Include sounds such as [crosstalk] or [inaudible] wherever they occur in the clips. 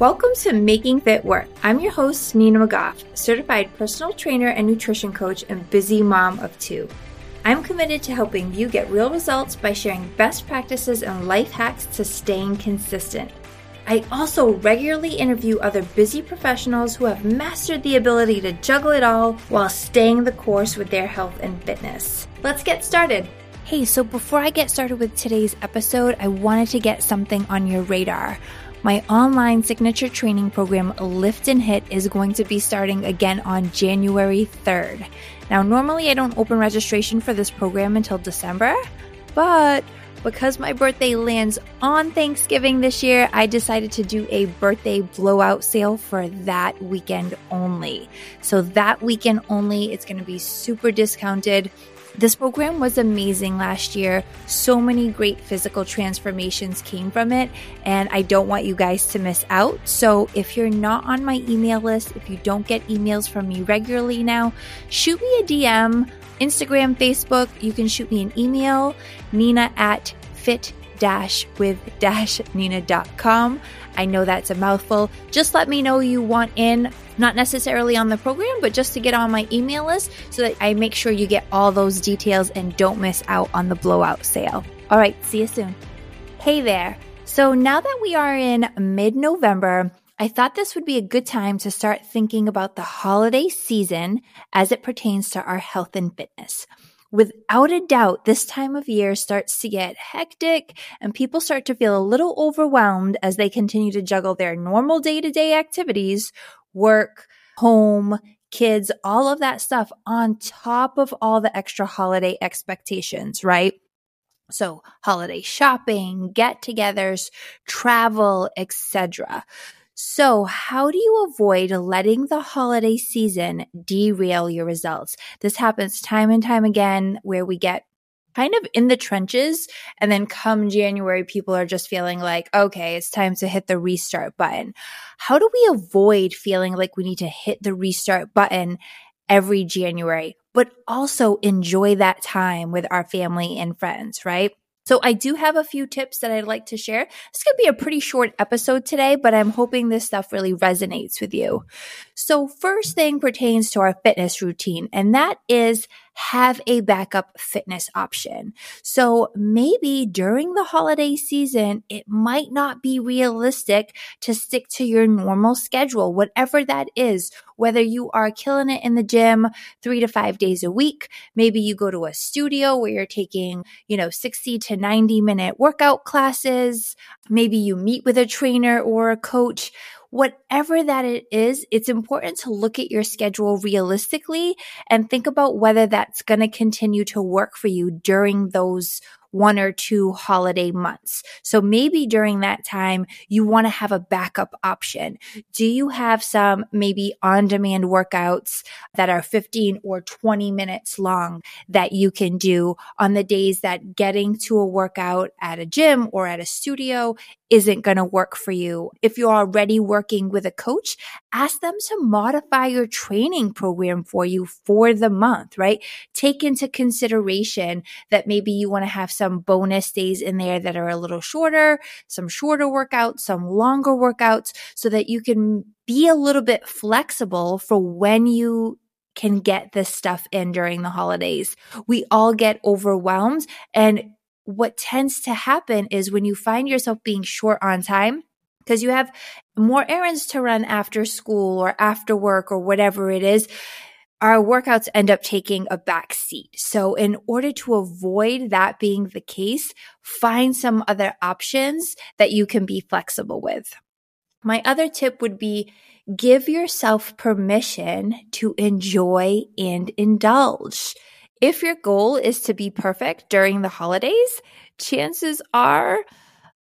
Welcome to Making Fit Work. I'm your host, Nina McGough, certified personal trainer and nutrition coach and busy mom of two. I'm committed to helping you get real results by sharing best practices and life hacks to staying consistent. I also regularly interview other busy professionals who have mastered the ability to juggle it all while staying the course with their health and fitness. Let's get started. Hey, so before I get started with today's episode, I wanted to get something on your radar. My online signature training program, Lift and HIIT, is going to be starting again on January 3rd. Now, normally I don't open registration for this program until December, but because my birthday lands on Thanksgiving this year, I decided to do a birthday blowout sale for that weekend only. So, that weekend only, it's going to be super discounted. This program was amazing last year. So many great physical transformations came from it, and I don't want you guys to miss out. So, if you're not on my email list, if you don't get emails from me regularly now, shoot me a DM, Instagram, Facebook. You can shoot me an email, nina at fit with dash nina.com. I know that's a mouthful. Just let me know you want in not necessarily on the program, but just to get on my email list so that I make sure you get all those details and don't miss out on the blowout sale. All right, see you soon. Hey there. So now that we are in mid November, I thought this would be a good time to start thinking about the holiday season as it pertains to our health and fitness. Without a doubt, this time of year starts to get hectic and people start to feel a little overwhelmed as they continue to juggle their normal day to day activities work, home, kids, all of that stuff on top of all the extra holiday expectations, right? So holiday shopping, get-togethers, travel, etc. So, how do you avoid letting the holiday season derail your results? This happens time and time again where we get kind of in the trenches. And then come January, people are just feeling like, okay, it's time to hit the restart button. How do we avoid feeling like we need to hit the restart button every January, but also enjoy that time with our family and friends, right? So I do have a few tips that I'd like to share. This could be a pretty short episode today, but I'm hoping this stuff really resonates with you. So first thing pertains to our fitness routine, and that is have a backup fitness option. So maybe during the holiday season, it might not be realistic to stick to your normal schedule, whatever that is, whether you are killing it in the gym three to five days a week. Maybe you go to a studio where you're taking, you know, 60 to 90 minute workout classes. Maybe you meet with a trainer or a coach whatever that it is, it's important to look at your schedule realistically and think about whether that's going to continue to work for you during those one or two holiday months. So maybe during that time, you want to have a backup option. Do you have some maybe on demand workouts that are 15 or 20 minutes long that you can do on the days that getting to a workout at a gym or at a studio isn't going to work for you. If you're already working with a coach, ask them to modify your training program for you for the month, right? Take into consideration that maybe you want to have some bonus days in there that are a little shorter, some shorter workouts, some longer workouts so that you can be a little bit flexible for when you can get this stuff in during the holidays. We all get overwhelmed and what tends to happen is when you find yourself being short on time, because you have more errands to run after school or after work or whatever it is, our workouts end up taking a back seat. So in order to avoid that being the case, find some other options that you can be flexible with. My other tip would be give yourself permission to enjoy and indulge. If your goal is to be perfect during the holidays, chances are,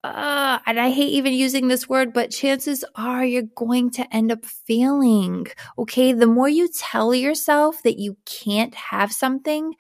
uh, and I hate even using this word, but chances are you're going to end up failing. Okay. The more you tell yourself that you can't have something,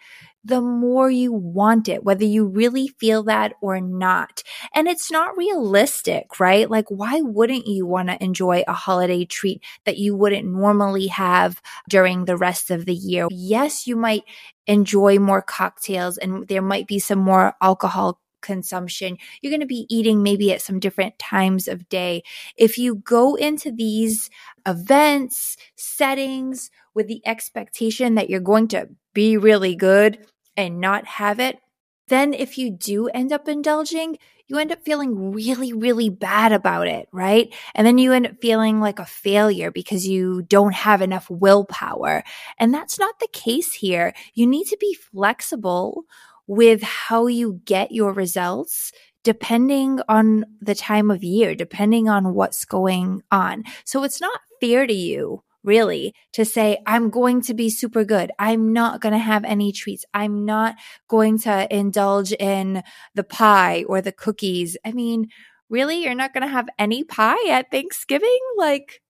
the more you want it, whether you really feel that or not. And it's not realistic, right? Like, why wouldn't you want to enjoy a holiday treat that you wouldn't normally have during the rest of the year? Yes, you might enjoy more cocktails and there might be some more alcohol consumption. You're going to be eating maybe at some different times of day. If you go into these events, settings with the expectation that you're going to be really good and not have it, then if you do end up indulging, you end up feeling really, really bad about it, right? And then you end up feeling like a failure because you don't have enough willpower. And that's not the case here. You need to be flexible with how you get your results depending on the time of year, depending on what's going on. So it's not fair to you really to say, I'm going to be super good. I'm not going to have any treats. I'm not going to indulge in the pie or the cookies. I mean, really, you're not going to have any pie at Thanksgiving? Like,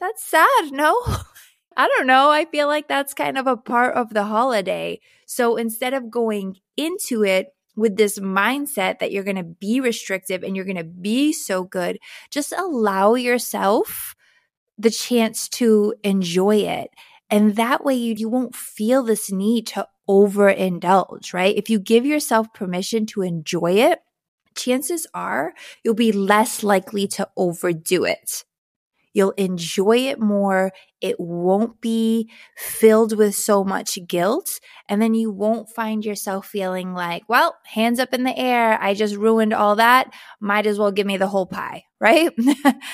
that's sad, no? [laughs] I don't know. I feel like that's kind of a part of the holiday. So instead of going into it with this mindset that you're going to be restrictive and you're going to be so good, just allow yourself the chance to enjoy it. And that way you, you won't feel this need to overindulge, right? If you give yourself permission to enjoy it, chances are you'll be less likely to overdo it. You'll enjoy it more. It won't be filled with so much guilt. And then you won't find yourself feeling like, well, hands up in the air. I just ruined all that. Might as well give me the whole pie [laughs] right?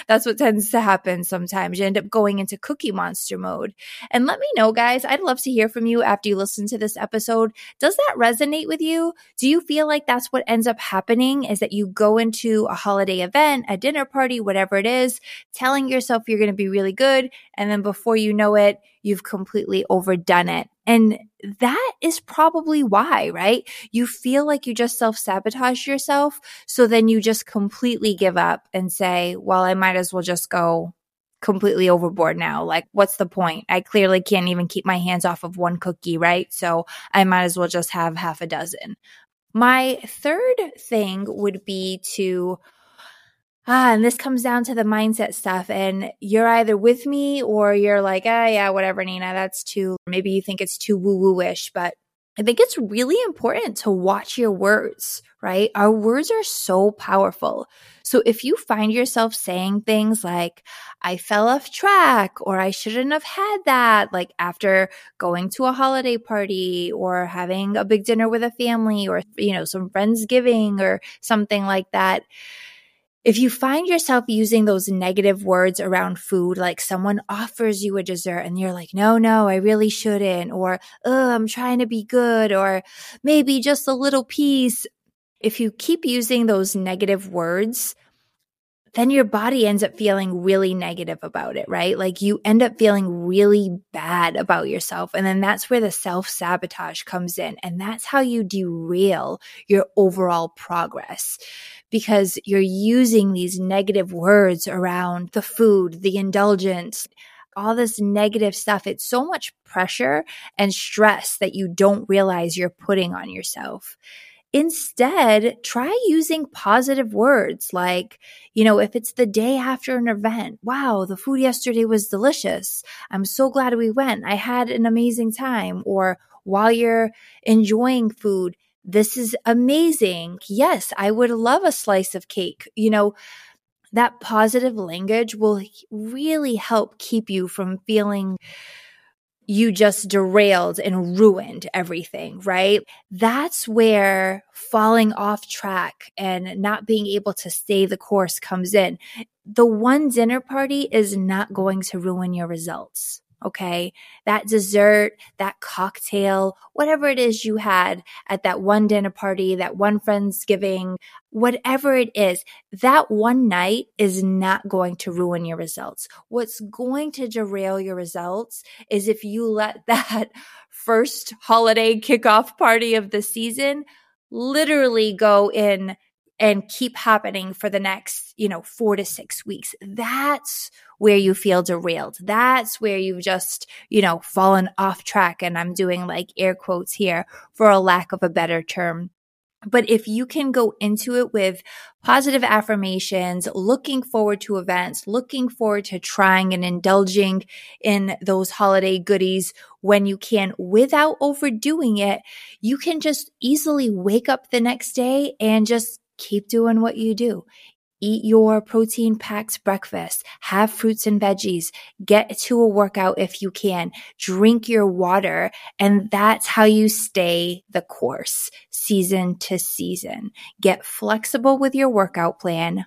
That's what tends to happen sometimes. You end up going into cookie monster mode. And let me know, guys. I'd love to hear from you after you listen to this episode. Does that resonate with you? Do you feel like that's what ends up happening is that you go into a holiday event, a dinner party, whatever it is, telling yourself you're going to be really good. And then before you know it, you've completely overdone it. And that is probably why, right? You feel like you just self sabotage yourself. So then you just completely give up and say, well, I might as well just go completely overboard now. Like, what's the point? I clearly can't even keep my hands off of one cookie, right? So I might as well just have half a dozen. My third thing would be to Ah, and this comes down to the mindset stuff. And you're either with me or you're like, ah, yeah, whatever, Nina, that's too, maybe you think it's too woo woo ish. But I think it's really important to watch your words, right? Our words are so powerful. So if you find yourself saying things like, I fell off track or I shouldn't have had that, like after going to a holiday party or having a big dinner with a family or, you know, some Friendsgiving or something like that if you find yourself using those negative words around food, like someone offers you a dessert and you're like, no, no, I really shouldn't, or, oh, I'm trying to be good, or maybe just a little piece. If you keep using those negative words, then your body ends up feeling really negative about it, right? Like you end up feeling really bad about yourself. And then that's where the self sabotage comes in. And that's how you derail your overall progress because you're using these negative words around the food, the indulgence, all this negative stuff. It's so much pressure and stress that you don't realize you're putting on yourself. Instead, try using positive words like, you know, if it's the day after an event, wow, the food yesterday was delicious. I'm so glad we went. I had an amazing time. Or while you're enjoying food, this is amazing. Yes, I would love a slice of cake. You know, that positive language will really help keep you from feeling you just derailed and ruined everything, right? That's where falling off track and not being able to stay the course comes in. The one dinner party is not going to ruin your results. Okay. That dessert, that cocktail, whatever it is you had at that one dinner party, that one Friendsgiving, whatever it is, that one night is not going to ruin your results. What's going to derail your results is if you let [laughs] that first holiday kickoff party of the season literally go in and keep happening for the next, you know, four to six weeks. That's where you feel derailed. That's where you've just, you know, fallen off track. And I'm doing like air quotes here for a lack of a better term. But if you can go into it with positive affirmations, looking forward to events, looking forward to trying and indulging in those holiday goodies when you can without overdoing it, you can just easily wake up the next day and just keep doing what you do. Eat your protein packed breakfast. Have fruits and veggies. Get to a workout if you can. Drink your water. And that's how you stay the course season to season. Get flexible with your workout plan.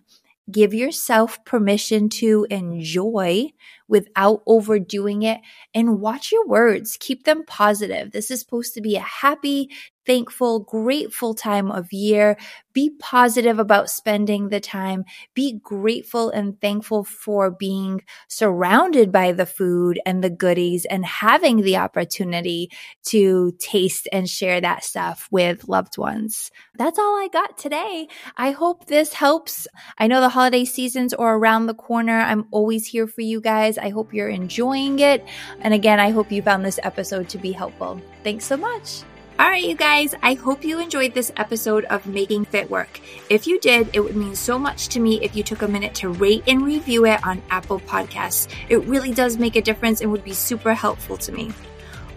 Give yourself permission to enjoy without overdoing it and watch your words. Keep them positive. This is supposed to be a happy, thankful, grateful time of year. Be positive about spending the time. Be grateful and thankful for being surrounded by the food and the goodies and having the opportunity to taste and share that stuff with loved ones. That's all I got today. I hope this helps. I know the holiday seasons are around the corner. I'm always here for you guys. I hope you're enjoying it. And again, I hope you found this episode to be helpful. Thanks so much. All right, you guys, I hope you enjoyed this episode of Making Fit Work. If you did, it would mean so much to me if you took a minute to rate and review it on Apple Podcasts. It really does make a difference and would be super helpful to me.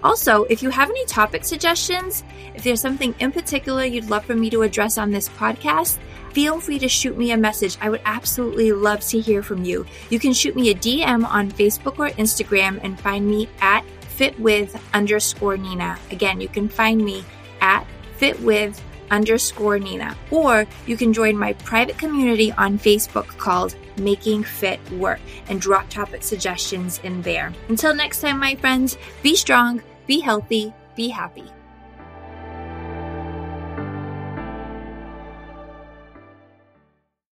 Also, if you have any topic suggestions, if there's something in particular you'd love for me to address on this podcast, feel free to shoot me a message. I would absolutely love to hear from you. You can shoot me a DM on Facebook or Instagram and find me at fitwith underscore Nina. Again, you can find me at fitwith underscore Nina, or you can join my private community on Facebook called Making Fit Work and drop topic suggestions in there. Until next time, my friends, be strong, be healthy, be happy.